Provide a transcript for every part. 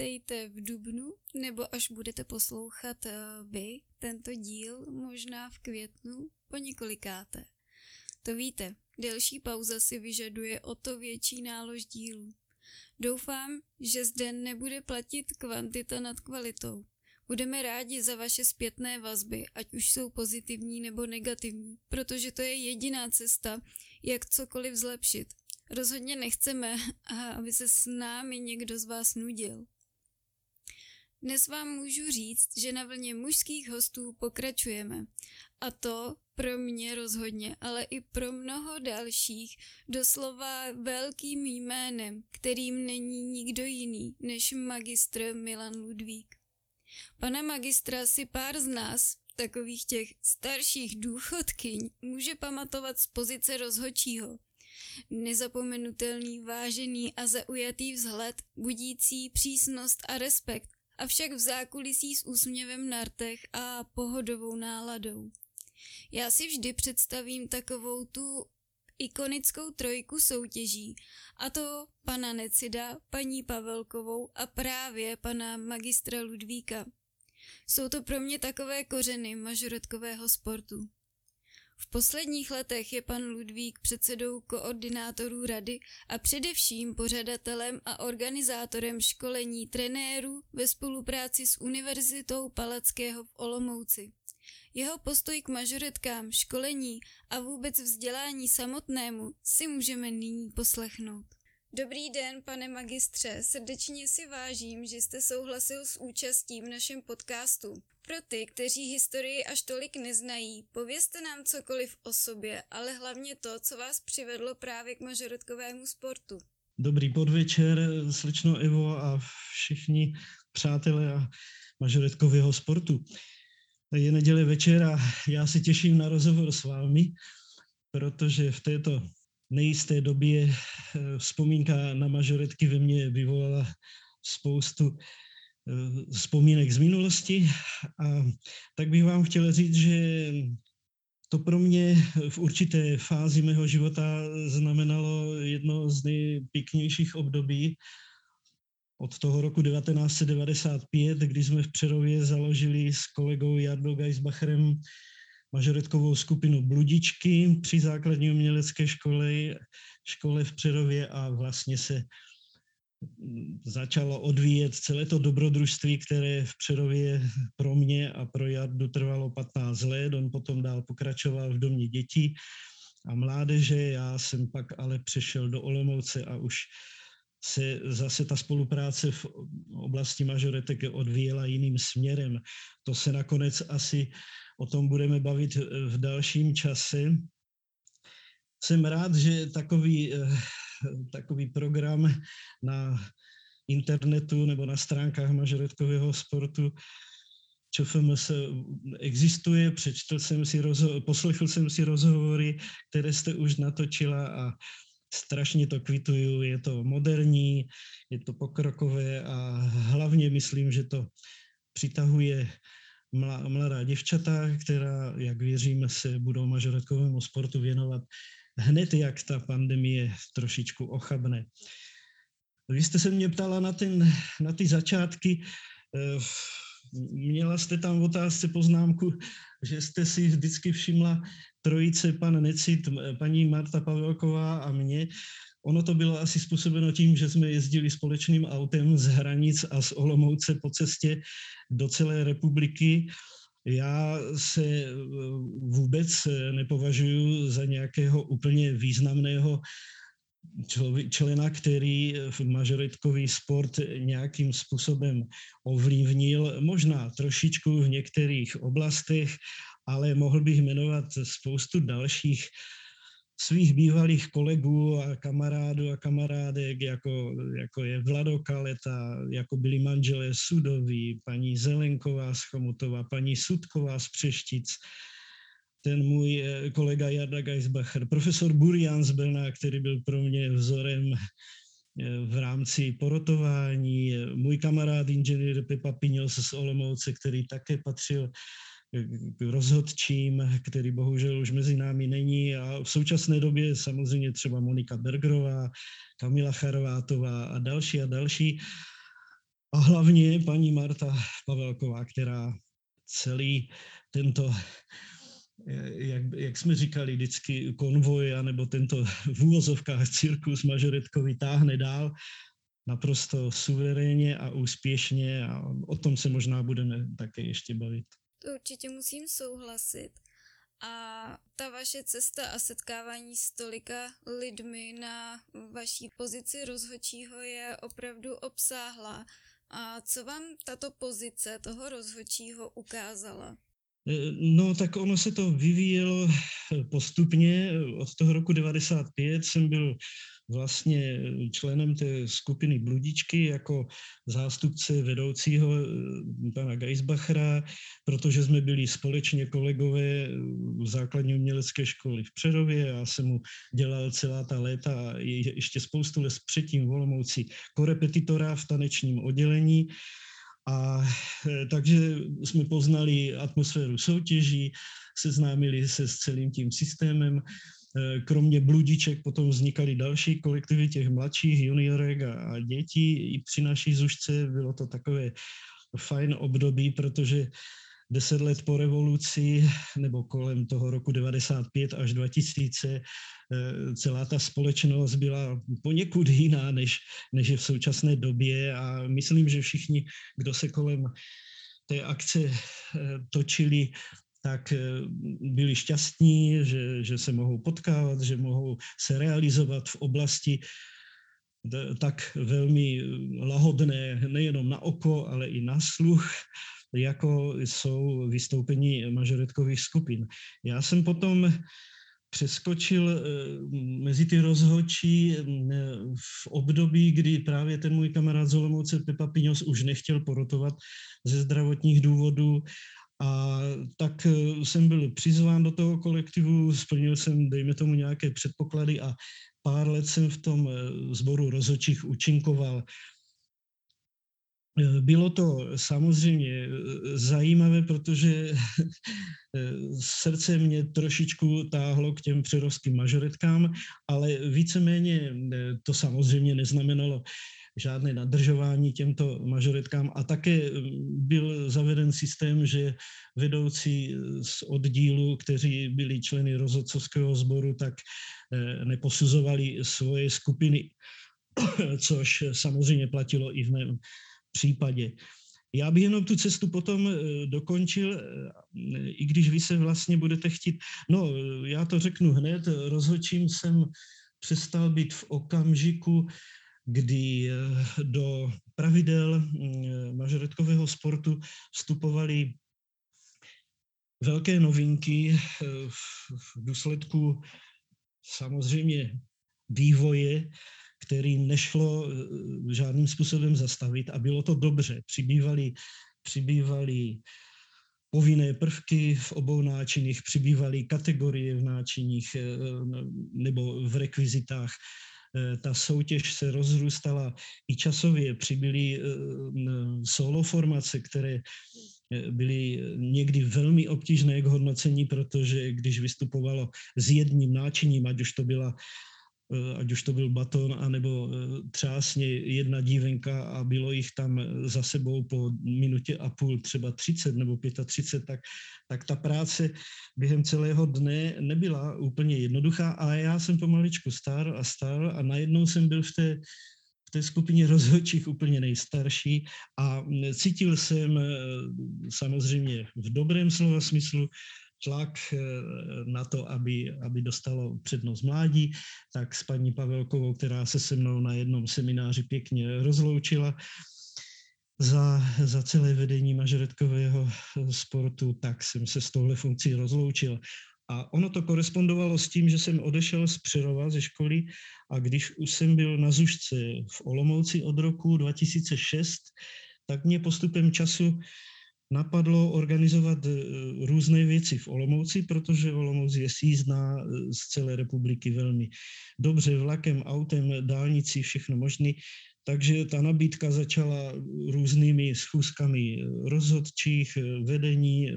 vítejte v Dubnu, nebo až budete poslouchat eh, vy tento díl, možná v květnu, po několikáté. To víte, delší pauza si vyžaduje o to větší nálož dílů. Doufám, že zde nebude platit kvantita nad kvalitou. Budeme rádi za vaše zpětné vazby, ať už jsou pozitivní nebo negativní, protože to je jediná cesta, jak cokoliv zlepšit. Rozhodně nechceme, aby se s námi někdo z vás nudil. Dnes vám můžu říct, že na vlně mužských hostů pokračujeme. A to pro mě rozhodně, ale i pro mnoho dalších, doslova velkým jménem, kterým není nikdo jiný než magistr Milan Ludvík. Pana magistra si pár z nás, takových těch starších důchodkyň, může pamatovat z pozice rozhodčího – Nezapomenutelný, vážený a zaujatý vzhled, budící přísnost a respekt, avšak v zákulisí s úsměvem na rtech a pohodovou náladou. Já si vždy představím takovou tu ikonickou trojku soutěží, a to pana Necida, paní Pavelkovou a právě pana magistra Ludvíka. Jsou to pro mě takové kořeny mažoretkového sportu. V posledních letech je pan Ludvík předsedou koordinátorů rady a především pořadatelem a organizátorem školení trenérů ve spolupráci s Univerzitou Palackého v Olomouci. Jeho postoj k mažoretkám, školení a vůbec vzdělání samotnému si můžeme nyní poslechnout. Dobrý den, pane magistře, srdečně si vážím, že jste souhlasil s účastí v našem podcastu. Pro ty, kteří historii až tolik neznají, povězte nám cokoliv o sobě, ale hlavně to, co vás přivedlo právě k mažoretkovému sportu. Dobrý podvečer, slečno Evo a všichni přátelé a mažoretkového sportu. Je neděle večer a já se těším na rozhovor s vámi, protože v této nejisté době eh, vzpomínka na mažoretky ve mně vyvolala spoustu vzpomínek z minulosti. A tak bych vám chtěl říct, že to pro mě v určité fázi mého života znamenalo jedno z nejpěknějších období od toho roku 1995, kdy jsme v Přerově založili s kolegou Jardou Geisbacherem mažoretkovou skupinu Bludičky při základní umělecké škole, škole v Přerově a vlastně se začalo odvíjet celé to dobrodružství, které v Přerově pro mě a pro Jardu trvalo 15 let. On potom dál pokračoval v domě dětí a mládeže. Já jsem pak ale přešel do Olomouce a už se zase ta spolupráce v oblasti mažoretek odvíjela jiným směrem. To se nakonec asi o tom budeme bavit v dalším čase. Jsem rád, že takový, eh, takový program na internetu nebo na stránkách mažoretkového sportu. ČFMS existuje, přečetl jsem si, rozho- poslechl jsem si rozhovory, které jste už natočila a strašně to kvituju, je to moderní, je to pokrokové a hlavně myslím, že to přitahuje mladá děvčata, která, jak věřím, se budou mažoretkovému sportu věnovat hned, jak ta pandemie trošičku ochabne. Vy jste se mě ptala na, ten, na ty začátky. Eh, měla jste tam v otázce poznámku, že jste si vždycky všimla trojice pan Necit, paní Marta Pavelková a mě. Ono to bylo asi způsobeno tím, že jsme jezdili společným autem z hranic a z Olomouce po cestě do celé republiky. Já se eh, vůbec nepovažuji za nějakého úplně významného člena, který v majoritkový sport nějakým způsobem ovlivnil, možná trošičku v některých oblastech, ale mohl bych jmenovat spoustu dalších svých bývalých kolegů a kamarádů a kamarádek, jako, jako je Vlado Kaleta, jako byli manželé Sudoví, paní Zelenková z Chomutová, paní Sudková z Přeštic, ten můj eh, kolega Jarda Geisbacher, profesor Burian z Brna, který byl pro mě vzorem eh, v rámci porotování, můj kamarád inženýr Pepa Piňos z Olomouce, který také patřil rozhodčím, který bohužel už mezi námi není a v současné době samozřejmě třeba Monika Bergerová, Kamila Charvátová a další a další. a hlavně paní Marta Pavelková, která celý tento, jak, jak jsme říkali, vždycky konvoj, anebo tento v úvozovkách cirkus mažoretkový táhne dál naprosto suverénně a úspěšně a o tom se možná budeme také ještě bavit. To určitě musím souhlasit. A ta vaše cesta a setkávání s tolika lidmi na vaší pozici rozhodčího je opravdu obsáhlá. A co vám tato pozice toho rozhodčího ukázala? E, no, tak ono se to vyvíjelo postupně. Od toho roku 95 jsem byl vlastně členem té skupiny Bludičky jako zástupce vedoucího eh, pana Geisbachera, protože jsme byli společně kolegové v základní umělecké školy v Přerově. Já jsem mu dělal celá ta léta ještě spoustu let předtím v Olomouci korepetitora v tanečním oddělení. A eh, takže jsme poznali atmosféru soutěží, seznámili se s celým tím systémem Eh, kromě bludiček potom vznikaly další kolektivy těch mladších juniorek a, a dětí. I při naší zušce bylo to takové fajn období, protože deset let po revoluci nebo kolem toho roku 95 až 2000 eh, celá ta společnost byla poněkud jiná, než, než je v současné době a myslím, že všichni, kdo se kolem té akce eh, točili, tak eh, byli šťastní, že, že se mohou potkávat, že mohou se realizovat v oblasti tak velmi lahodné nejenom na oko, ale i na sluch, jako jsou vystoupení mažoretkových skupin. Já jsem potom přeskočil eh, mezi ty rozhodčí eh, v období, kdy právě ten můj kamarád z Olomouce Pepa Piňos už nechtěl porotovat ze zdravotních důvodů a tak eh, jsem byl přizván do toho kolektivu, splnil jsem, dejme tomu, nějaké předpoklady a pár let jsem v tom sboru eh, rozhodčích účinkoval. Eh, bylo to samozřejmě zajímavé, protože srdce mě trošičku táhlo k těm přerovským mažoretkám, ale víceméně to samozřejmě neznamenalo, žádné nadržování těmto mažoretkám a také mm, byl zaveden systém, že vedoucí z oddílu, kteří byli členy rozhodcovského sboru, tak eh, neposuzovali svoje skupiny, což samozřejmě platilo i v mém případě. Já bych jenom tu cestu potom eh, dokončil, eh, i když vy se vlastně budete chtít, no já to řeknu hned, rozhodčím jsem přestal být v okamžiku, kdy eh, do pravidel mm, mažoretkového sportu vstupovaly velké novinky eh, v důsledku samozřejmě vývoje, který nešlo eh, žádným způsobem zastavit a bylo to dobře. Přibývaly, přibývaly povinné prvky v obou náčiních, přibývaly kategorie v náčiních nebo v rekvizitách ta soutěž se rozrůstala i časově. Přibyly eh, solo formace, které eh, byly někdy velmi obtížné k hodnocení, protože když vystupovalo s jedním náčiním, ať už to byla Eh, ať už to byl baton, anebo eh, třásně jedna dívenka a bylo jich tam za sebou po minutě a půl třeba 30 nebo 35, tak, tak ta práce během celého dne nebyla úplně jednoduchá a já jsem pomaličku star a star a najednou jsem byl v té, v té skupině rozhodčích úplně nejstarší a cítil jsem eh, samozřejmě v dobrém slova smyslu tlak eh, na to, aby, aby dostalo přednost mládí, tak s paní Pavelkovou, která se se mnou na jednom semináři pěkně rozloučila, za, za celé vedení mažoretkového sportu, tak jsem se s touhle funkcí rozloučil. A ono to korespondovalo s tím, že jsem odešel z Přerova ze školy a když už jsem byl na Zušce v Olomouci od roku 2006, tak mě postupem času napadlo organizovat eh, různé věci v Olomouci, protože Olomouc je sízná eh, z celé republiky velmi dobře vlakem, autem, dálnicí, všechno možné. Takže ta nabídka začala různými schůzkami rozhodčích, eh, vedení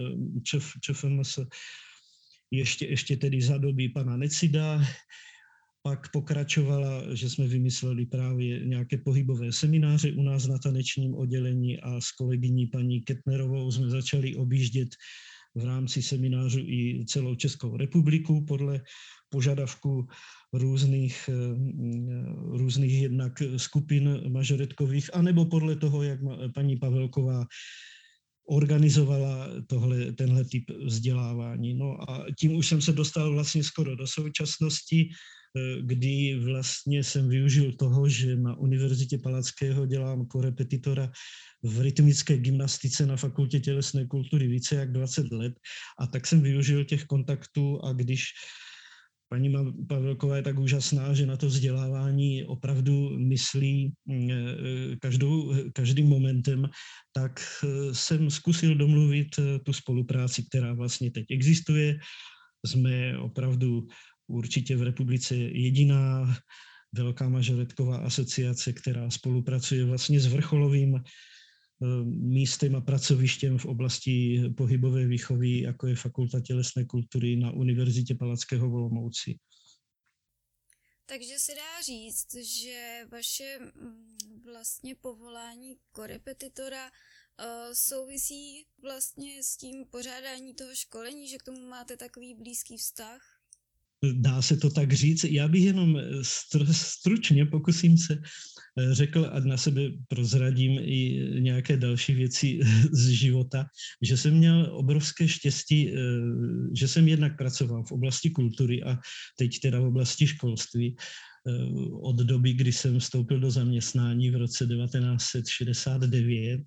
ČF, ČFMS, ještě, ještě tedy za doby pana Necida. Pak pokračovala, že jsme vymysleli právě nějaké pohybové semináře u nás na tanečním oddělení a s kolegyní paní Ketnerovou jsme začali objíždět v rámci seminářů i celou Českou republiku podle požadavku různých, různých jednak skupin mažoretkových, anebo podle toho, jak paní Pavelková organizovala tohle, tenhle typ vzdělávání. No a tím už jsem se dostal vlastně skoro do současnosti, eh, kdy vlastně jsem využil toho, že na Univerzitě Palackého dělám korepetitora v rytmické gymnastice na Fakultě tělesné kultury více jak 20 let a tak jsem využil těch kontaktů a když paní Pavelková je tak úžasná, že na to vzdělávání opravdu myslí mm, e, každou, každým momentem, tak e, jsem zkusil domluvit tu spolupráci, která vlastně teď existuje. Jsme opravdu určitě v republice jediná velká mažoretková asociace, která spolupracuje vlastně s vrcholovým Eh, místem a pracovištěm v oblasti pohybové výchovy, jako je Fakulta tělesné kultury na Univerzitě Palackého v Olomouci. Takže se dá říct, že vaše mm, vlastně povolání korepetitora eh, souvisí vlastně s tím pořádání toho školení, že k tomu máte takový blízký vztah? Dá se to tak říct. Já bych jenom stručně pokusím se eh, řekl a na sebe prozradím i nějaké další věci z života, že jsem měl obrovské štěstí, eh, že jsem jednak pracoval v oblasti kultury a teď teda v oblasti školství eh, od doby, kdy jsem vstoupil do zaměstnání v roce 1969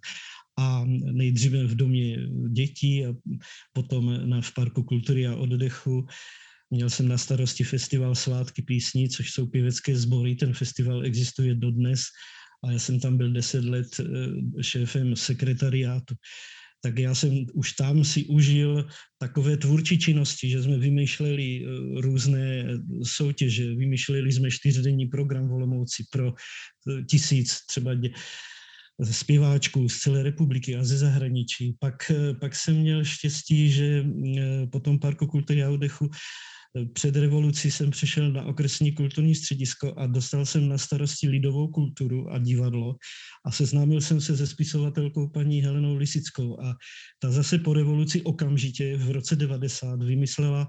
a nejdříve v domě dětí a potom na, v Parku kultury a oddechu Měl jsem na starosti festival Svátky písní, což jsou pěvecké sbory. Ten festival existuje dodnes a já jsem tam byl deset let eh, šéfem sekretariátu. Tak já jsem už tam si užil takové tvůrčí činnosti, že jsme vymýšleli eh, různé soutěže, vymýšleli jsme čtyřdenní program v Olomouci pro eh, tisíc třeba dě, zpěváčků z celé republiky a ze zahraničí. Pak, pak jsem měl štěstí, že po tom parku kultury a odechu před revolucí jsem přešel na okresní kulturní středisko a dostal jsem na starosti lidovou kulturu a divadlo a seznámil jsem se se spisovatelkou paní Helenou Lisickou a ta zase po revoluci okamžitě v roce 90 vymyslela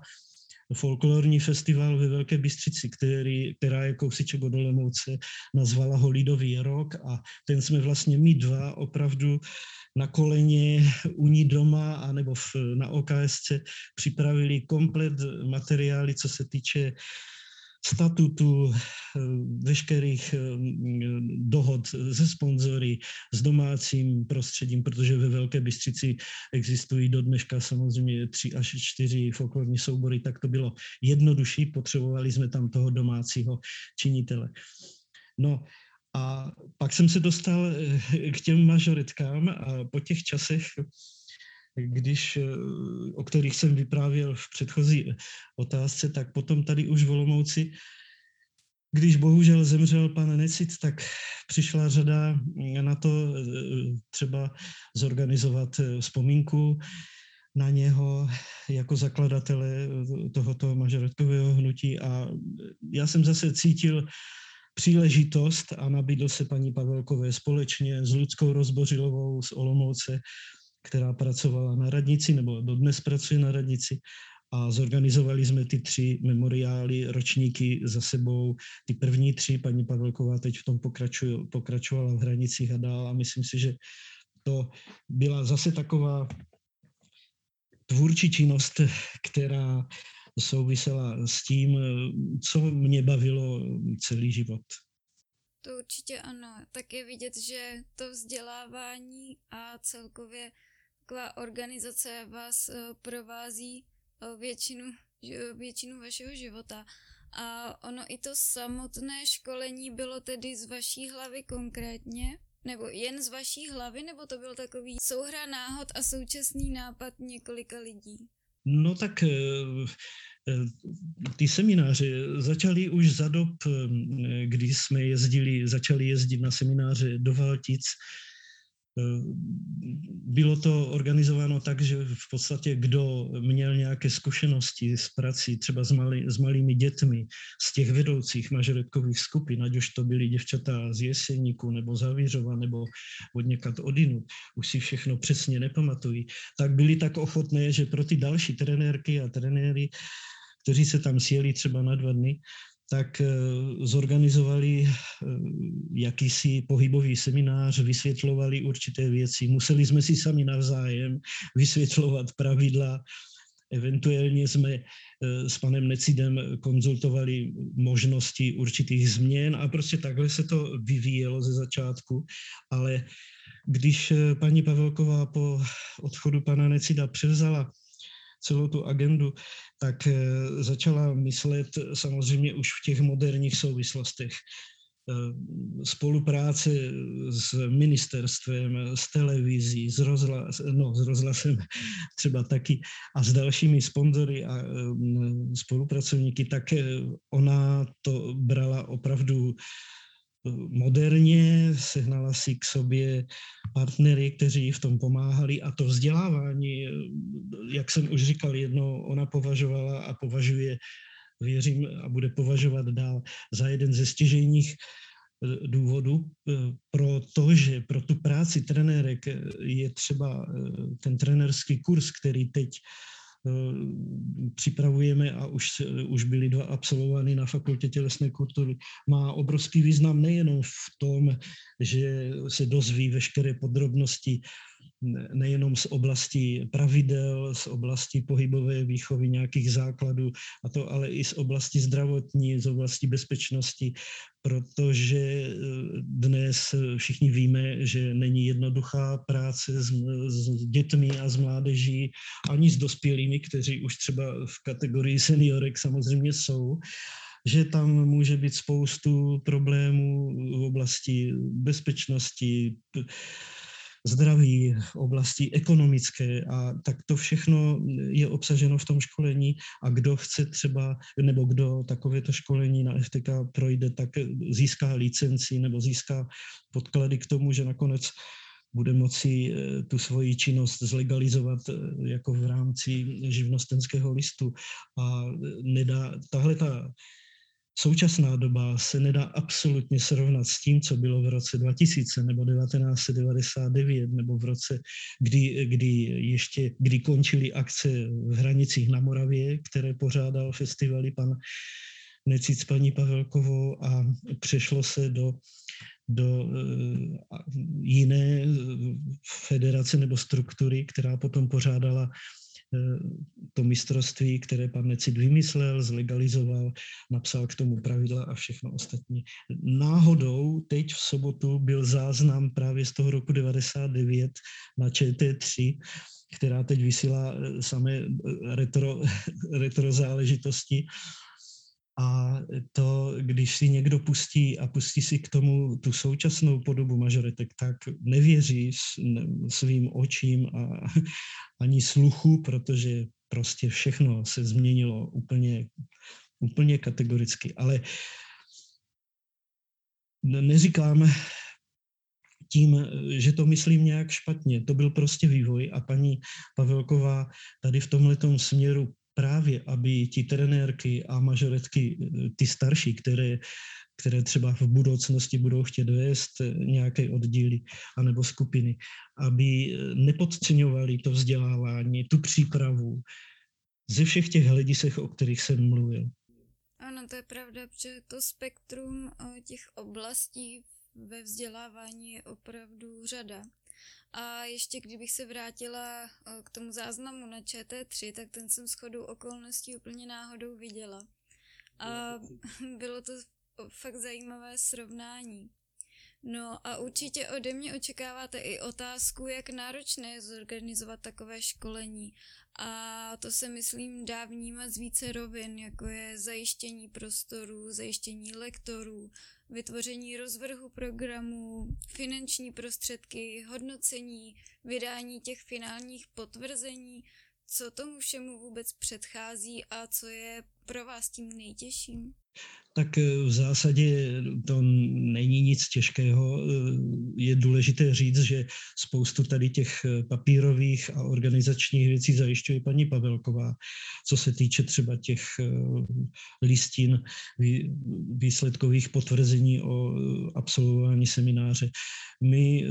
folklorní festival ve Velké Bystřici, který, která je kousíček od Olomouce, nazvala ho Lidový rok a ten jsme vlastně my dva opravdu na koleně u ní doma anebo v, na OKSC připravili komplet materiály, co se týče statutu, eh, veškerých eh, dohod ze sponzory, s domácím prostředím, protože ve Velké Bystřici existují do dneška samozřejmě tři až čtyři folklorní soubory, tak to bylo jednodušší, potřebovali jsme tam toho domácího činitele. No, a pak jsem se dostal eh, k těm mažoritkám a po těch časech, když, eh, o kterých jsem vyprávěl v předchozí otázce, tak potom tady už v Olomouci, když bohužel zemřel pan Necit, tak přišla řada na to eh, třeba zorganizovat vzpomínku na něho jako zakladatele tohoto mažoritkového hnutí. A já jsem zase cítil příležitost a nabídl se paní Pavelkové společně s Ludskou Rozbořilovou z Olomouce, která pracovala na radnici, nebo dodnes pracuje na radnici, a zorganizovali jsme ty tři memoriály, ročníky za sebou. Ty první tři, paní Pavelková teď v tom pokračovala v hranicích a dál a myslím si, že to byla zase taková tvůrčí činnost, která souvisela s tím, co mě bavilo celý život. To určitě ano. Tak je vidět, že to vzdělávání a celkově taková organizace vás eh, provází eh, většinu, většinu vašeho života. A ono i to samotné školení bylo tedy z vaší hlavy konkrétně? Nebo jen z vaší hlavy, nebo to byl takový souhra náhod a současný nápad několika lidí? No tak eh, eh, ty semináře začaly už za dob, eh, kdy jsme jezdili, začali jezdit na semináře do Valtic, bylo to organizováno tak, že v podstatě kdo měl nějaké zkušenosti s prací třeba s, malý, s malými dětmi z těch vedoucích mažoretkových skupin, ať už to byly děvčata z Jeseníku nebo Zavířova nebo od někat odinu, už si všechno přesně nepamatují, tak byli tak ochotné, že pro ty další trenérky a trenéry, kteří se tam sjeli třeba na dva dny, tak eh, zorganizovali eh, jakýsi pohybový seminář, vysvětlovali určité věci. Museli jsme si sami navzájem vysvětlovat pravidla, Eventuálně jsme eh, s panem Necidem konzultovali možnosti určitých změn a prostě takhle se to vyvíjelo ze začátku, ale když paní Pavelková po odchodu pana Necida převzala celou tu agendu, tak eh, začala myslet samozřejmě už v těch moderních souvislostech. Eh, spolupráce s ministerstvem, s televizí, s, rozhlas, no, s rozhlasem třeba taky a s dalšími sponzory a eh, spolupracovníky, tak ona to brala opravdu moderně, sehnala si k sobě partnery, kteří v tom pomáhali a to vzdělávání, jak jsem už říkal jedno, ona považovala a považuje, věřím, a bude považovat dál za jeden ze stěžejních eh, důvodů eh, pro to, že pro tu práci trenérek je třeba eh, ten trenerský kurz, který teď připravujeme a už, už byly dva absolvovány na Fakultě tělesné kultury, má obrovský význam nejenom v tom, že se dozví veškeré podrobnosti nejenom z oblasti pravidel, z oblasti pohybové výchovy, nějakých základů, a to ale i z oblasti zdravotní, z oblasti bezpečnosti, protože eh, dnes všichni víme, že není jednoduchá práce s, s dětmi a s mládeží, ani s dospělými, kteří už třeba v kategorii seniorek samozřejmě jsou, že tam může být spoustu problémů v oblasti bezpečnosti, zdraví, v oblasti ekonomické a tak to všechno je obsaženo v tom školení a kdo chce třeba, nebo kdo takovéto školení na FTK projde, tak získá licenci nebo získá podklady k tomu, že nakonec bude moci eh, tu svoji činnost zlegalizovat eh, jako v rámci živnostenského listu. A nedá, tahle ta současná doba se nedá absolutně srovnat s tím, co bylo v roce 2000 nebo 1999 nebo v roce, kdy, kdy ještě, kdy končily akce v hranicích na Moravě, které pořádal festivaly pan Necíc paní Pavelkovou a přešlo se do do uh, jiné federace nebo struktury, která potom pořádala Eh, to mistrovství, které pan Necit vymyslel, zlegalizoval, napsal k tomu pravidla a všechno ostatní. Náhodou teď v sobotu byl záznam právě z toho roku 99 na ČT3, která teď vysílá eh, samé eh, retro, retro záležitosti a to, když si někdo pustí a pustí si k tomu tu současnou podobu mažoretek, tak nevěří svým očím a ani sluchu, protože prostě všechno se změnilo úplně, úplně kategoricky. Ale neříkám tím, že to myslím nějak špatně. To byl prostě vývoj a paní Pavelková tady v tomhle směru právě, aby ti trenérky a mažoretky, eh, ty starší, které, které třeba v budoucnosti budou chtět vést eh, nějaké oddíly anebo skupiny, aby eh, nepodceňovali to vzdělávání, tu přípravu ze všech těch hledisek, o kterých jsem mluvil. Ano, to je pravda, že to spektrum těch oblastí ve vzdělávání je opravdu řada. A ještě kdybych se vrátila eh, k tomu záznamu na ČT3, tak ten jsem shodou okolností úplně náhodou viděla. A bylo to fakt zajímavé srovnání. No a určitě ode mě očekáváte i otázku, jak náročné je zorganizovat takové školení. A to se myslím dá vnímat z více rovin, jako je zajištění prostoru, zajištění lektorů, vytvoření rozvrhu programů, finanční prostředky, hodnocení, vydání těch finálních potvrzení, co tomu všemu vůbec předchází a co je pro vás tím nejtěžším? Tak eh, v zásadě to není nic těžkého. Eh, je důležité říct, že spoustu tady těch eh, papírových a organizačních věcí zajišťuje paní Pavelková, co se týče třeba těch listin výsledkových potvrzení o absolvování semináře. My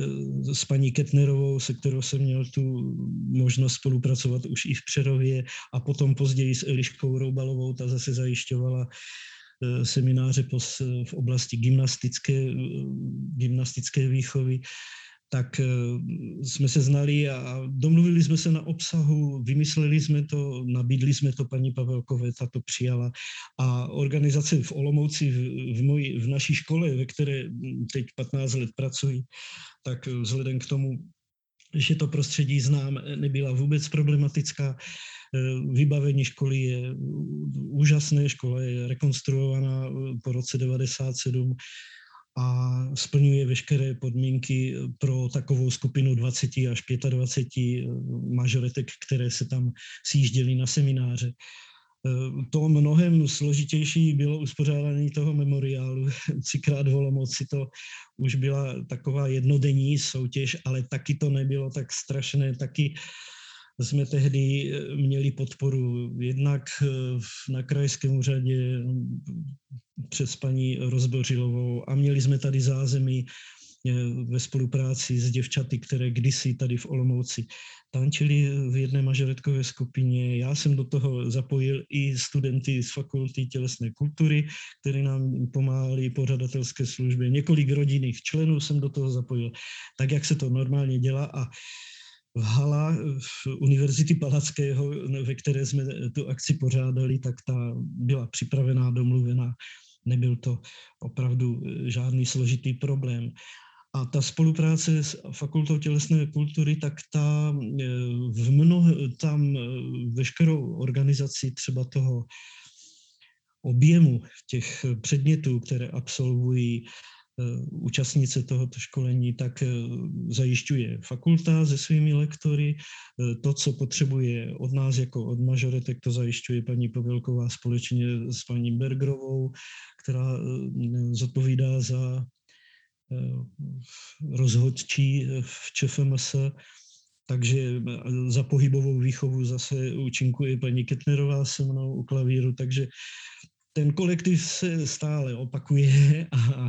s paní Ketnerovou, se kterou jsem měl tu možnost spolupracovat už i v Přerově a potom později s Eliškou Roubalovou, ta zase zajišťovala semináře v oblasti gymnastické, gymnastické výchovy, tak eh, jsme se znali a domluvili jsme se na obsahu, vymysleli jsme to, nabídli jsme to paní Pavelkové, ta to přijala a organizace v Olomouci, v, mojí, v naší škole, ve které teď 15 let pracuji, tak vzhledem k tomu, že to prostředí znám, nebyla vůbec problematická. Eh, vybavení školy je úžasné, škola je rekonstruovaná eh, po roce 97 a splňuje veškeré podmínky pro takovou skupinu 20 až 25 eh, mažoretek, které se tam sjížděly na semináře. To mnohem složitější bylo uspořádání toho memoriálu. Třikrát v Olomouci to už byla taková jednodenní soutěž, ale taky to nebylo tak strašné, taky jsme tehdy eh, měli podporu jednak eh, na krajském úřadě mm, přes paní Rozbořilovou a měli jsme tady zázemí eh, ve spolupráci s děvčaty, které kdysi tady v Olomouci tančili v jedné mažoretkové skupině. Já jsem do toho zapojil i studenty z fakulty tělesné kultury, které nám pomáhali pořadatelské službě. Několik rodinných členů jsem do toho zapojil, tak jak se to normálně dělá a hala v Univerzity Palackého, ve které jsme tu akci pořádali, tak ta byla připravená, domluvená. Nebyl to opravdu žádný složitý problém. A ta spolupráce s Fakultou tělesné kultury, tak ta eh, v mnoho, tam eh, veškerou organizaci třeba toho objemu těch předmětů, které absolvují, Eh, účastnice tohoto školení, tak zajišťuje fakulta se svými lektory. To, co potřebuje od nás jako od mažoretek, to zajišťuje paní Povělková společně s paní Bergrovou, která zodpovídá za rozhodčí v ČFMS. Takže za pohybovou výchovu zase účinkuje paní Ketnerová se mnou u klavíru, takže ten kolektiv se stále opakuje a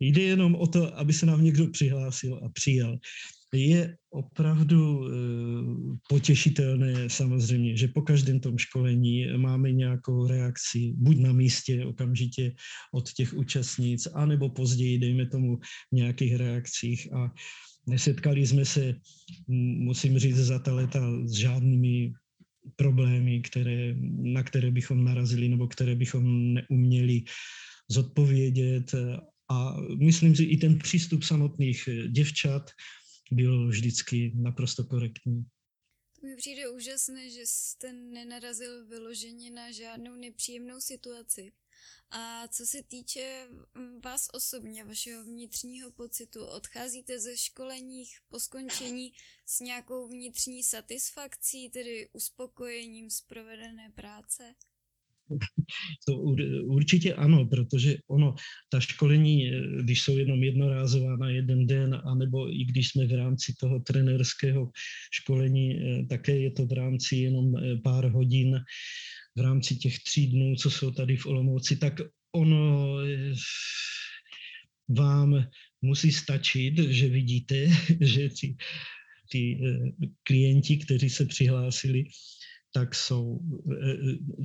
jde jenom o to, aby se nám někdo přihlásil a přijal. Je opravdu eh, potěšitelné samozřejmě, že po každém tom školení máme nějakou reakci, buď na místě okamžitě od těch účastníc, anebo později, dejme tomu, v nějakých reakcích a nesetkali jsme se, musím říct, za ta leta s žádnými problémy, které, na které bychom narazili nebo které bychom neuměli zodpovědět. A myslím si, i ten přístup samotných děvčat byl vždycky naprosto korektní. To mi přijde úžasné, že jste nenarazil vyloženě na žádnou nepříjemnou situaci. A co se týče mm, vás osobně, vašeho vnitřního pocitu, odcházíte ze školeních po skončení s nějakou vnitřní satisfakcí, tedy uspokojením z provedené práce? To určitě ano, protože ono, ta školení, když jsou jenom jednorázová na jeden den, anebo i když jsme v rámci toho trenerského školení, eh, také je to v rámci jenom eh, pár hodin, v rámci těch tří dnů, co jsou tady v Olomouci, tak ono eh, vám musí stačit, že vidíte, že ty, ty klienti, kteří se přihlásili, tak jsou,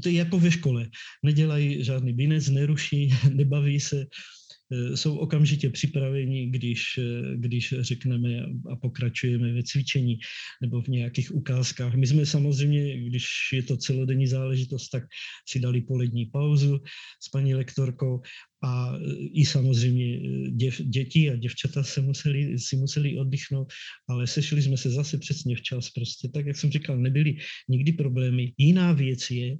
to je jako ve škole, nedělají žádný binec, neruší, nebaví se, jsou okamžitě připraveni, když, eh, když řekneme a pokračujeme ve cvičení nebo v nějakých ukázkách. My jsme samozřejmě, když je to celodenní záležitost, tak si dali polední pauzu s paní lektorkou a eh, i samozřejmě děv, děti a děvčata se museli, si museli oddychnout, ale sešli jsme se zase přesně včas. Prostě tak, jak jsem říkal, nebyly nikdy problémy. Jiná věc je,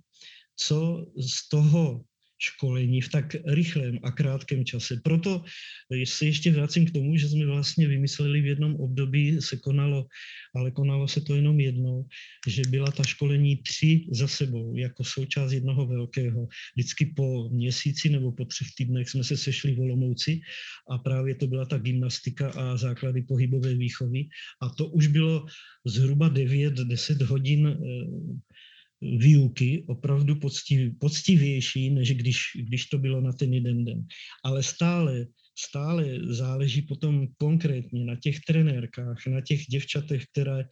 co z toho školení v tak rychlém a krátkém čase. Proto se ještě vracím k tomu, že jsme vlastně vymysleli v jednom období, se konalo, ale konalo se to jenom jednou, že byla ta školení tři za sebou, jako součást jednoho velkého. Vždycky po měsíci nebo po třech týdnech jsme se sešli v Olomouci a právě to byla ta gymnastika a základy pohybové výchovy. A to už bylo zhruba 9-10 hodin eh, výuky opravdu poctiv, poctivější, než když, když to bylo na ten jeden den. Ale stále, stále záleží potom konkrétně na těch trenérkách, na těch děvčatech, které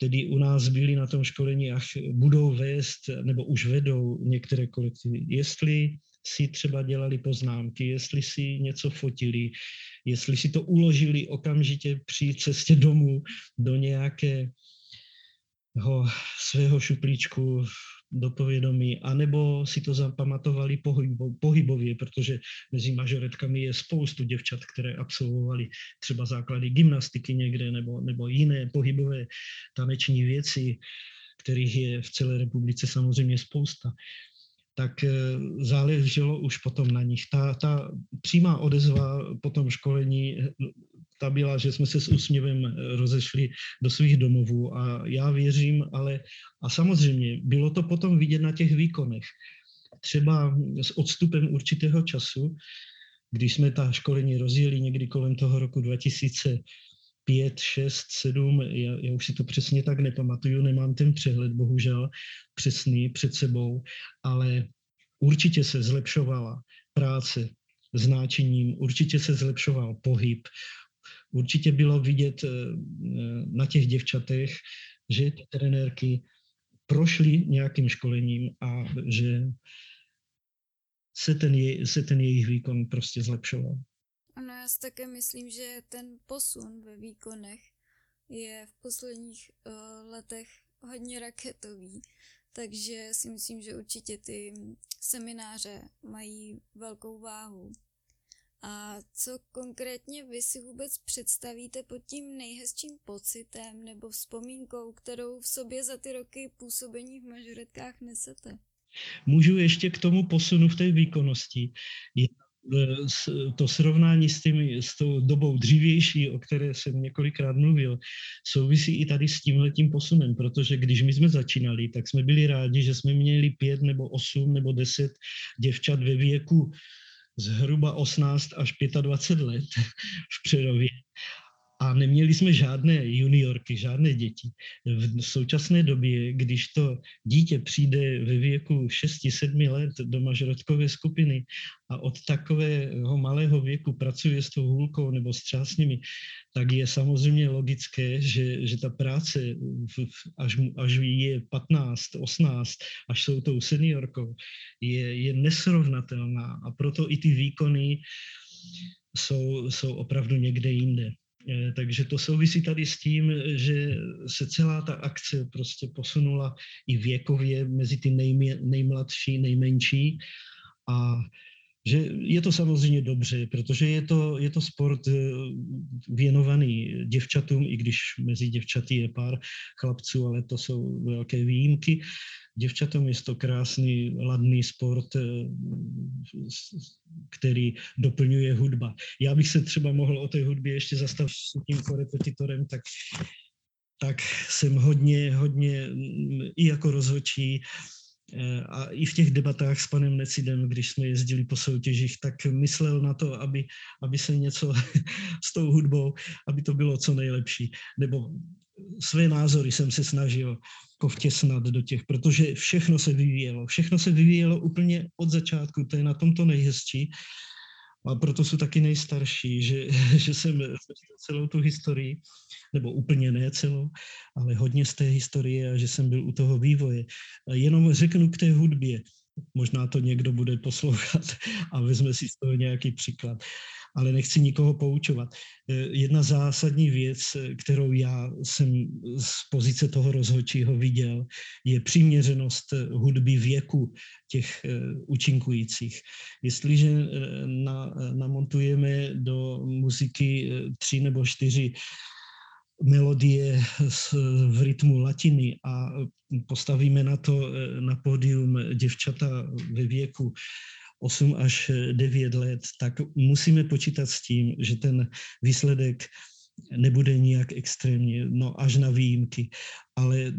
tedy u nás byli na tom školení a budou vést, nebo už vedou některé kolektivy. Jestli si třeba dělali poznámky, jestli si něco fotili, jestli si to uložili okamžitě při cestě domů do nějaké ho, svého šuplíčku do povědomí, anebo si to zapamatovali pohybo, pohybově, protože mezi mažoretkami je spoustu děvčat, které absolvovali třeba základy gymnastiky někde, nebo, nebo jiné pohybové taneční věci, kterých je v celé republice samozřejmě spousta tak eh, záleželo už potom na nich. Ta, ta přímá odezva po tom školení ta byla, že jsme se s úsměvem eh, rozešli do svých domovů a já věřím, ale a samozřejmě bylo to potom vidět na těch výkonech. Třeba s odstupem určitého času, když jsme ta školení rozjeli někdy kolem toho roku 2000, pět, šest, sedm, já, já už si to přesně tak nepamatuju, nemám ten přehled, bohužel, přesný před sebou, ale určitě se zlepšovala práce s náčiním, určitě se zlepšoval pohyb, určitě bylo vidět eh, na těch děvčatech, že ty trenérky prošly nějakým školením a že se ten, je, se ten jejich výkon prostě zlepšoval. Ano, já si také myslím, že ten posun ve výkonech je v posledních uh, letech hodně raketový, takže si myslím, že určitě ty semináře mají velkou váhu. A co konkrétně vy si vůbec představíte pod tím nejhezčím pocitem nebo vzpomínkou, kterou v sobě za ty roky působení v mažoretkách nesete? Můžu ještě k tomu posunu v té výkonnosti. Je e, to srovnání s, tím, s tou dobou dřívější, o které jsem několikrát mluvil, souvisí i tady s tímhletím posunem, protože když my jsme začínali, tak jsme byli rádi, že jsme měli pět nebo osm nebo deset děvčat ve věku zhruba 18 až 25 let v Přerově a neměli jsme žádné juniorky, žádné děti. V současné době, když to dítě přijde ve věku 6-7 let do mažorotkové skupiny a od takového malého věku pracuje s tou hůlkou nebo s třásněmi, tak je samozřejmě logické, že, že ta práce, až, až je 15, 18, až jsou tou seniorkou, je, je nesrovnatelná a proto i ty výkony jsou, jsou opravdu někde jinde. Eh, takže to souvisí tady s tím, že se celá ta akce prostě posunula i věkově mezi ty nejmě, nejmladší, nejmenší. A že je to samozřejmě dobře, protože je to, je to sport eh, věnovaný děvčatům, i když mezi děvčaty je pár chlapců, ale to jsou velké výjimky. Děvčatům je to krásný, ladný sport, eh, který doplňuje hudba. Já bych se třeba mohl o té hudbě ještě zastavit s tím korepetitorem, tak tak jsem hodně, hodně mm, i jako rozhodčí a i v těch debatách s panem Necidem, když jsme jezdili po soutěžích, tak myslel na to, aby, aby se něco s tou hudbou, aby to bylo co nejlepší. Nebo své názory jsem se snažil jako vtěsnat do těch, protože všechno se vyvíjelo. Všechno se vyvíjelo úplně od začátku, to je na tomto nejhezčí. A proto jsou taky nejstarší, že, že jsem celou tu historii, nebo úplně ne celou, ale hodně z té historie a že jsem byl u toho vývoje. Jenom řeknu k té hudbě, možná to někdo bude poslouchat a vezme si z toho nějaký příklad ale nechci nikoho poučovat. Eh, jedna zásadní věc, eh, kterou já jsem z pozice toho rozhodčího viděl, je přiměřenost eh, hudby věku těch účinkujících. Jestliže na, namontujeme do muziky tři nebo čtyři melodie v rytmu latiny a postavíme na to na pódium děvčata ve věku 8 až 9 let, tak musíme počítat s tím, že ten výsledek nebude nijak extrémně, no až na výjimky. Ale eh,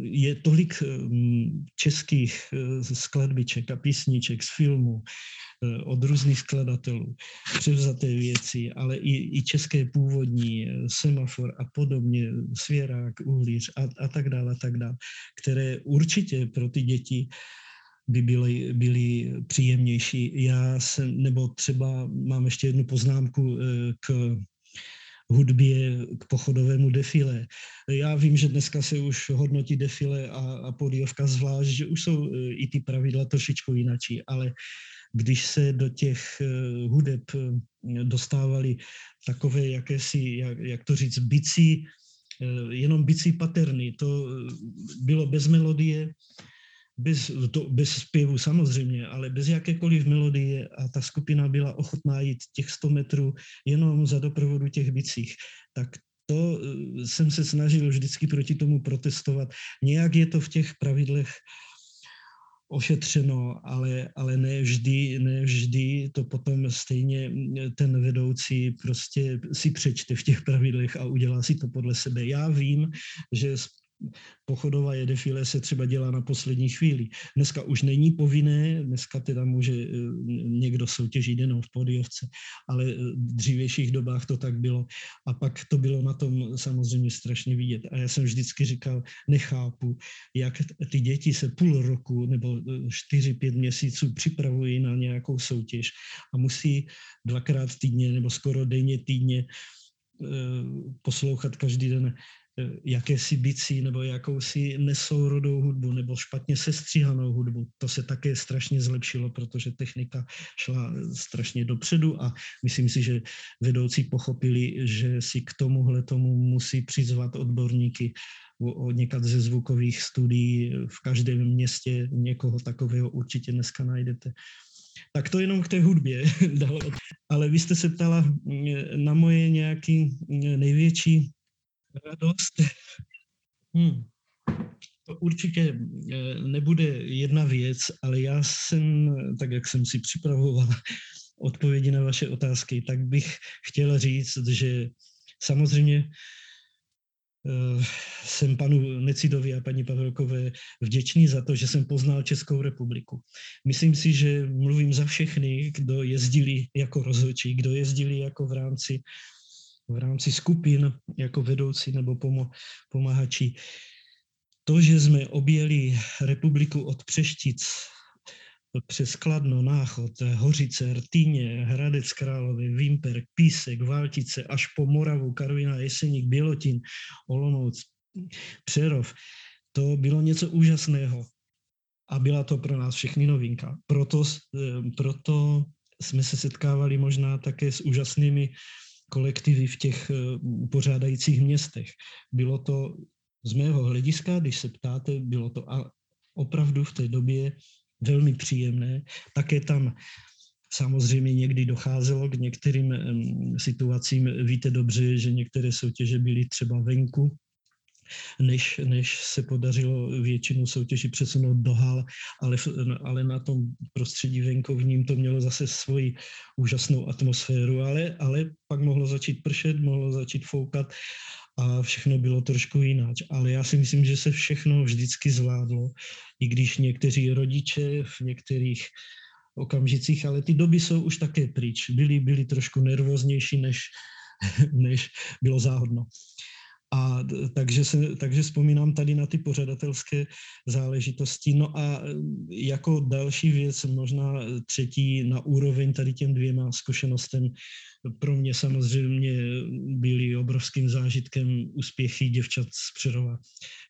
je tolik mm, českých eh, skladbiček a písniček z filmu eh, od různých skladatelů, převzaté věci, ale i, i české původní, semafor a podobně, svěrák, uhlíř a, a tak dále, a tak dále, které určitě pro ty děti by byly, byly příjemnější. Já jsem, nebo třeba mám ještě jednu poznámku k hudbě k pochodovému defile. Já vím, že dneska se už hodnotí defile a, a podiovka zvlášť, že už jsou e, i ty pravidla trošičku jinačí, ale když se do těch e, hudeb e, dostávali takové jakési, jak, jak to říct, bicí, jenom bicí paterny, to bylo bez melodie, bez, to, bez zpěvu samozřejmě, ale bez jakékoliv melodie a ta skupina byla ochotná jít těch 100 metrů jenom za doprovodu těch bicích, tak to eh, jsem se snažil vždycky proti tomu protestovat. Nějak je to v těch pravidlech ošetřeno, ale, ale ne, vždy, ne vždy to potom stejně mm, ten vedoucí prostě si přečte v těch pravidlech a udělá si to podle sebe. Já vím, že pochodová jedefile se třeba dělá na poslední chvíli. Dneska už není povinné, dneska teda může eh, někdo soutěžit jenom v podiovce, ale v eh, dřívějších dobách to tak bylo. A pak to bylo na tom samozřejmě strašně vidět. A já jsem vždycky říkal, nechápu, jak ty děti se půl roku nebo eh, čtyři, pět měsíců připravují na nějakou soutěž a musí dvakrát týdně nebo skoro denně týdně poslouchat každý den jakési bicí nebo jakousi nesourodou hudbu nebo špatně sestříhanou hudbu. To se také strašně zlepšilo, protože technika šla strašně dopředu a myslím si, že vedoucí pochopili, že si k tomuhle tomu musí přizvat odborníky od někat ze zvukových studií v každém městě někoho takového určitě dneska najdete. Tak to jenom k té hudbě. Ale vy jste se ptala mm, na moje nějaký mm, největší radost. Hmm. To určitě eh, nebude jedna věc, ale já jsem, tak jak jsem si připravoval odpovědi na vaše otázky, tak bych chtěl říct, že samozřejmě eh, jsem panu Necidovi a paní Pavelkové vděčný za to, že jsem poznal Českou republiku. Myslím si, že mluvím za všechny, kdo jezdili jako rozhodčí, kdo jezdili jako v rámci v rámci skupin jako vedoucí nebo pomáhači. To, že jsme objeli republiku od Přeštic přes Kladno, Náchod, Hořice, Rtýně, Hradec Králové, Vimper, Písek, Váltice, až po Moravu, Karviná, Jeseník, Bělotin, Olomouc, Přerov, to bylo něco úžasného. A byla to pro nás všechny novinka. Proto, eh, proto jsme se setkávali možná také s úžasnými kolektivy v těch eh, pořádajících městech. Bylo to z mého hlediska, když se ptáte, bylo to opravdu v té době velmi příjemné. Také tam samozřejmě někdy docházelo k některým situacím. Víte dobře, že některé soutěže byly třeba venku, než, než se podařilo většinu soutěží přesunout do hal, ale, ale na tom prostředí venkovním to mělo zase svoji úžasnou atmosféru, ale, ale pak mohlo začít pršet, mohlo začít foukat a všechno bylo trošku jinak. Ale já si myslím, že se všechno vždycky zvládlo, i když někteří rodiče v některých okamžicích, ale ty doby jsou už také pryč. Byli, byli trošku nervóznější, než, než bylo záhodno. A takže, se, takže vzpomínám tady na ty pořadatelské záležitosti. No a e, jako další věc, možná třetí na úroveň tady těm dvěma zkušenostem, pro mě samozřejmě byly obrovským zážitkem úspěchy děvčat z Přerova.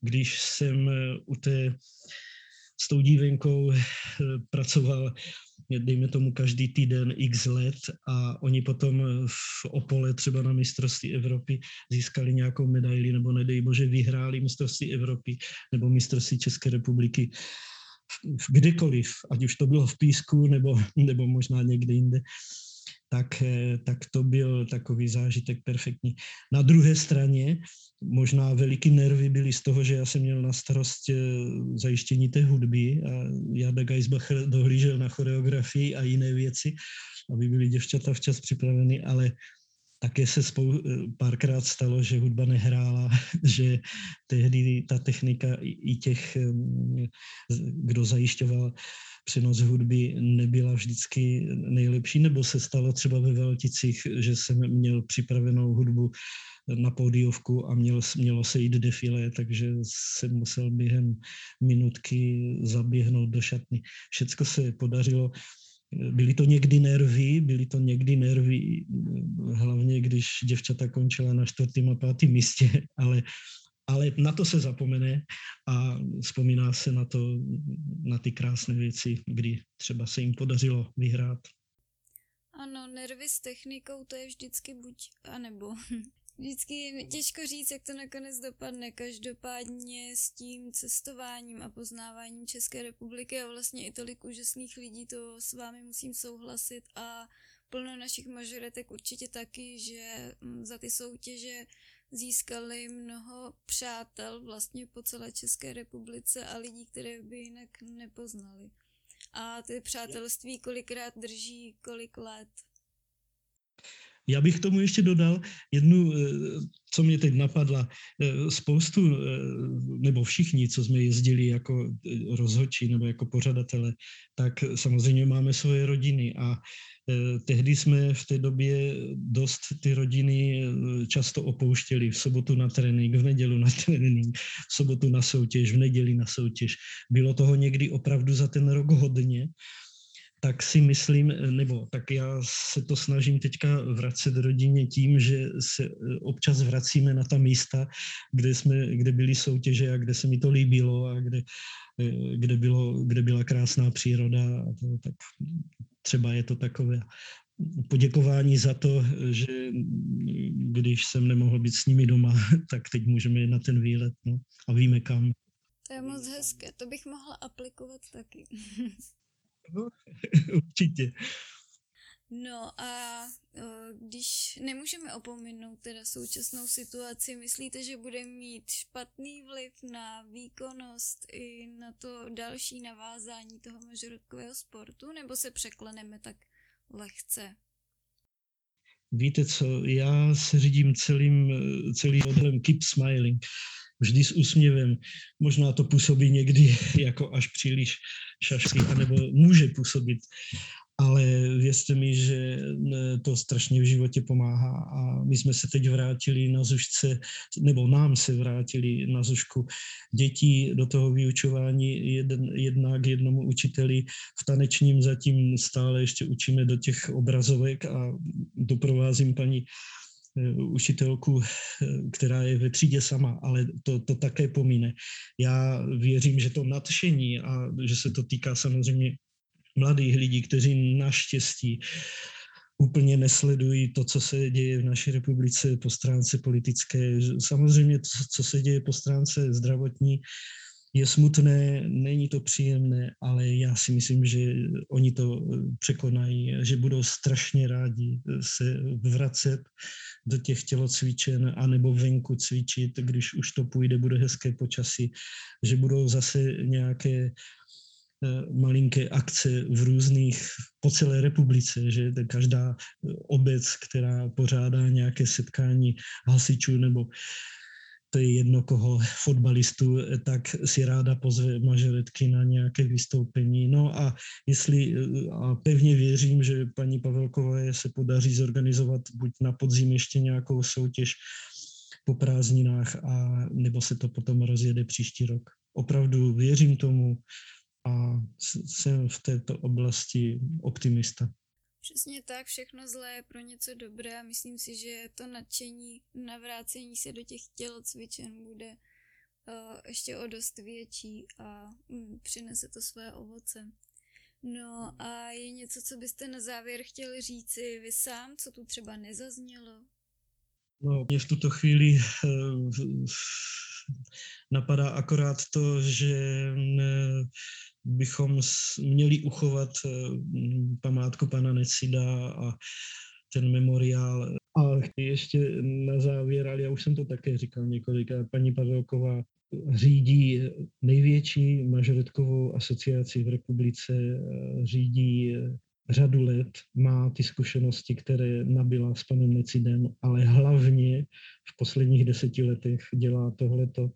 Když jsem e, u té s tou dívenkou eh, pracoval, dejme tomu, každý týden x let a oni potom v Opole třeba na mistrovství Evropy získali nějakou medaili nebo nedej bože vyhráli mistrovství Evropy nebo mistrovství České republiky kdekoliv, ať už to bylo v Písku nebo, nebo možná někde jinde, tak, eh, tak to byl takový zážitek perfektní. Na druhé straně možná veliký nervy byly z toho, že já jsem měl na starost eh, zajištění té hudby a Jada Geisbacher dohlížel na choreografii a jiné věci, aby byly děvčata včas připraveny, ale také se eh, párkrát stalo, že hudba nehrála, že tehdy ta technika i těch, kdo zajišťoval přenos hudby nebyla vždycky nejlepší, nebo se stalo třeba ve Velticích, že jsem měl připravenou hudbu na pódiovku a mělo, mělo se jít defile, takže jsem musel během minutky zaběhnout do šatny. Všecko se podařilo. Byly to někdy nervy, byly to někdy nervy, hlavně když děvčata končila na čtvrtém a pátém místě, ale ale na to se zapomene a vzpomíná se na to, na ty krásné věci, kdy třeba se jim podařilo vyhrát. Ano, nervy s technikou to je vždycky buď a nebo. Vždycky těžko říct, jak to nakonec dopadne. Každopádně s tím cestováním a poznáváním České republiky a vlastně i tolik úžasných lidí, to s vámi musím souhlasit a plno našich mažoretek určitě taky, že mm, za ty soutěže získali mnoho přátel vlastně po celé České republice a lidí, které by jinak nepoznali. A ty přátelství kolikrát drží kolik let. Já bych tomu ještě dodal jednu, eh, co mě teď napadla. Eh, spoustu, eh, nebo všichni, co jsme jezdili jako rozhodčí nebo jako pořadatele, tak samozřejmě máme svoje rodiny a tehdy jsme v té době dost ty rodiny často opouštěli v sobotu na trénink, v nedělu na trénink, v sobotu na soutěž, v neděli na soutěž. Bylo toho někdy opravdu za ten rok hodně tak si myslím, nebo tak já se to snažím teďka vracet rodině tím, že se eh, občas vracíme na ta místa, kde, jsme, kde byly soutěže a kde se mi to líbilo a kde, eh, kde, bylo, kde byla krásná příroda. A to, tak třeba je to takové poděkování za to, že když jsem nemohl být s nimi doma, tak teď můžeme na ten výlet no, a víme kam. To je moc hezké, to bych mohla aplikovat taky. No, určitě. No a když nemůžeme opomenout teda současnou situaci, myslíte, že bude mít špatný vliv na výkonnost i na to další navázání toho mažorodkového sportu, nebo se překleneme tak lehce? Víte co, já se řídím celým, celým modelem Keep Smiling vždy s úsměvem. Možná to působí někdy jako až příliš šašky, anebo může působit, ale věřte mi, že to strašně v životě pomáhá a my jsme se teď vrátili na Zušce, nebo nám se vrátili na Zušku dětí do toho vyučování jeden, jedna k jednomu učiteli. V tanečním zatím stále ještě učíme do těch obrazovek a doprovázím paní učitelku, eh, která je ve třídě sama, ale to, to také pomíne. Já věřím, že to nadšení a že se to týká samozřejmě mladých lidí, kteří naštěstí úplně nesledují to, co se děje v naší republice po stránce politické. Samozřejmě to, co se děje po stránce zdravotní, je smutné, není to příjemné, ale já si myslím, že oni to eh, překonají, že budou strašně rádi se vracet do těch tělocvičen anebo venku cvičit, když už to půjde, bude hezké počasí, že budou zase nějaké eh, malinké akce v různých, po celé republice, že každá eh, obec, která pořádá nějaké setkání hasičů nebo to je jedno koho fotbalistu, eh, tak si ráda pozve mažoretky na nějaké vystoupení. No a jestli, eh, a pevně věřím, že paní Pavelkové se podaří zorganizovat buď na podzim ještě nějakou soutěž po prázdninách, a nebo se to potom rozjede příští rok. Opravdu věřím tomu a jsem v této oblasti optimista. Přesně tak, všechno zlé je pro něco dobré a myslím si, že to nadšení navrácení se do těch tělocvičen bude uh, ještě o dost větší a um, přinese to své ovoce. No a je něco, co byste na závěr chtěli říci vy sám, co tu třeba nezaznělo? No, mě v tuto chvíli uh, napadá akorát to, že uh, bychom měli uchovat eh, památku pana Necida a ten memoriál. A ještě na závěr, ale já už jsem to také říkal několikrát, paní Pavelková řídí největší majoritkovou asociaci v republice, řídí řadu let, má ty zkušenosti, které nabila s panem Necidem, ale hlavně v posledních deseti letech dělá tohleto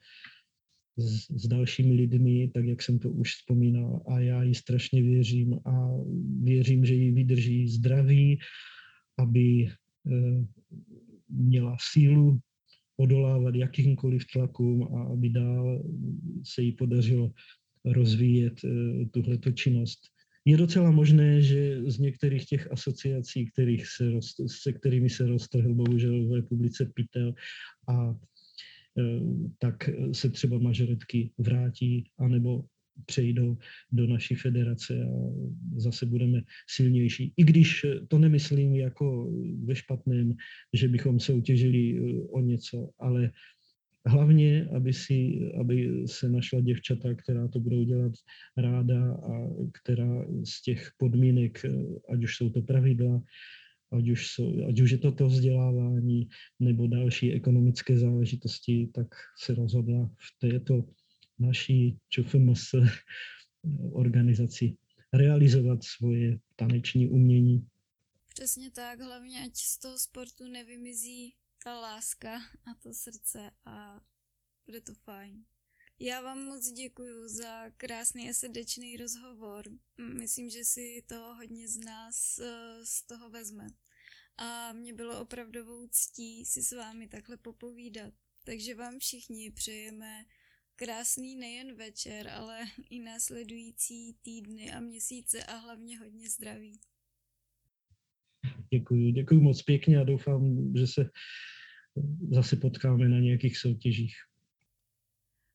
s, s dalšími lidmi, tak jak jsem to už vzpomínal. A já jí strašně věřím a věřím, že jí vydrží zdraví, aby eh, měla sílu odolávat jakýmkoliv tlakům a aby dál se jí podařilo rozvíjet eh, tuhleto činnost. Je docela možné, že z některých těch asociací, kterých se se kterými se roztrhl bohužel v republice Pitel a tak se třeba mažoretky vrátí, anebo přejdou do naší federace a zase budeme silnější. I když to nemyslím jako ve špatném, že bychom soutěžili eh, o něco, ale hlavně, aby, si, aby se našla děvčata, která to budou dělat ráda a která z těch podmínek, eh, ať už jsou to pravidla, ať už, jsou, ať už je to to vzdělávání nebo další ekonomické záležitosti, tak se rozhodla v této naší ČFMS organizaci realizovat svoje taneční umění. Přesně tak, hlavně ať z toho sportu nevymizí ta láska a to srdce a bude to fajn. Já vám moc děkuji za krásný a srdečný rozhovor. Myslím, že si to hodně z nás eh, z toho vezme a mě bylo opravdovou ctí si s vámi takhle popovídat. Takže vám všichni přejeme krásný nejen večer, ale i následující týdny a měsíce a hlavně hodně zdraví. Děkuji, děkuji moc pěkně a doufám, že se zase potkáme na nějakých soutěžích.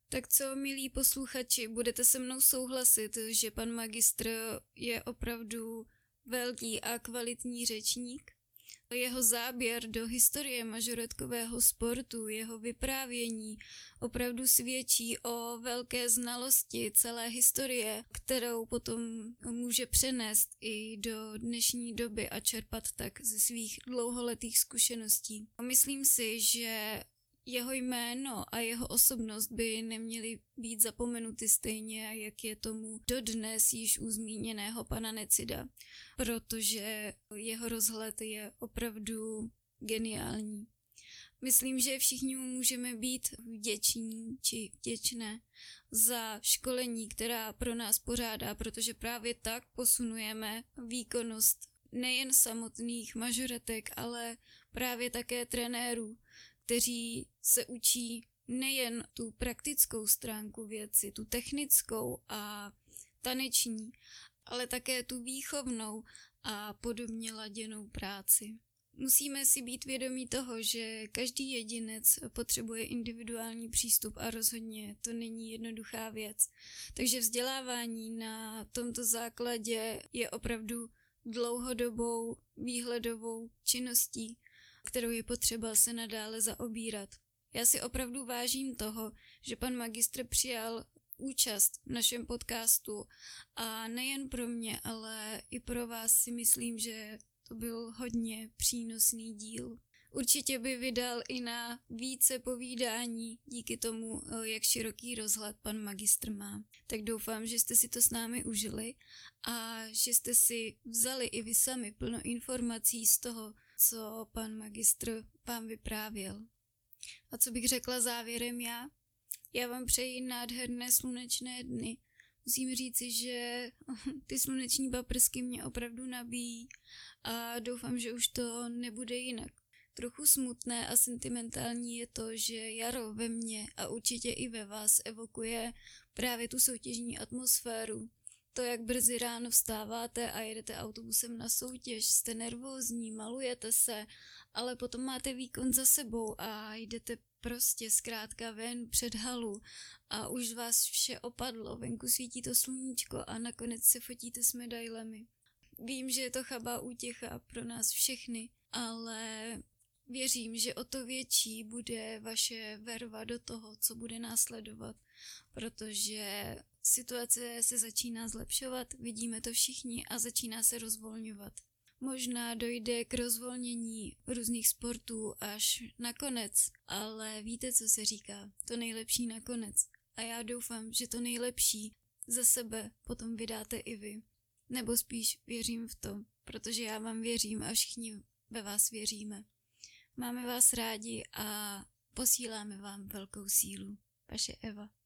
Tak co, milí posluchači, budete se mnou souhlasit, že pan magistr je opravdu velký a kvalitní řečník? Jeho záběr do historie mažoretkového sportu, jeho vyprávění opravdu svědčí o velké znalosti celé historie, kterou potom může přenést i do dnešní doby a čerpat tak ze svých dlouholetých zkušeností. Myslím si, že jeho jméno a jeho osobnost by neměly být zapomenuty stejně, jak je tomu dodnes již u zmíněného pana Necida, protože jeho rozhled je opravdu geniální. Myslím, že všichni mu můžeme být vděční či vděčné za školení, která pro nás pořádá, protože právě tak posunujeme výkonnost nejen samotných mažoretek, ale právě také trenérů, kteří se učí nejen tu praktickou stránku věci, tu technickou a taneční, ale také tu výchovnou a podobně laděnou práci. Musíme si být vědomí toho, že každý jedinec potřebuje individuální přístup a rozhodně to není jednoduchá věc. Takže vzdělávání na tomto základě je opravdu dlouhodobou výhledovou činností, kterou je potřeba se nadále zaobírat. Já si opravdu vážím toho, že pan magistr přijal účast v našem podcastu a nejen pro mě, ale i pro vás si myslím, že to byl hodně přínosný díl. Určitě by vydal i na více povídání díky tomu, jak široký rozhled pan magistr má. Tak doufám, že jste si to s námi užili a že jste si vzali i vy sami plno informací z toho, co pan magistr vám vyprávěl. A co bych řekla závěrem já? Já vám přeji nádherné slunečné dny. Musím říci, že ty sluneční paprsky mě opravdu nabíjí a doufám, že už to nebude jinak. Trochu smutné a sentimentální je to, že jaro ve mně a určitě i ve vás evokuje právě tu soutěžní atmosféru, to, jak brzy ráno vstáváte a jedete autobusem na soutěž, jste nervózní, malujete se, ale potom máte výkon za sebou a jdete prostě zkrátka ven před halu a už vás vše opadlo, venku svítí to sluníčko a nakonec se fotíte s medailemi. Vím, že je to chabá útěcha pro nás všechny, ale věřím, že o to větší bude vaše verva do toho, co bude následovat, protože situace se začíná zlepšovat, vidíme to všichni a začíná se rozvolňovat. Možná dojde k rozvolnění různých sportů až nakonec, ale víte, co se říká, to nejlepší nakonec. A já doufám, že to nejlepší za sebe potom vydáte i vy. Nebo spíš věřím v to, protože já vám věřím a všichni ve vás věříme. Máme vás rádi a posíláme vám velkou sílu. Vaše Eva.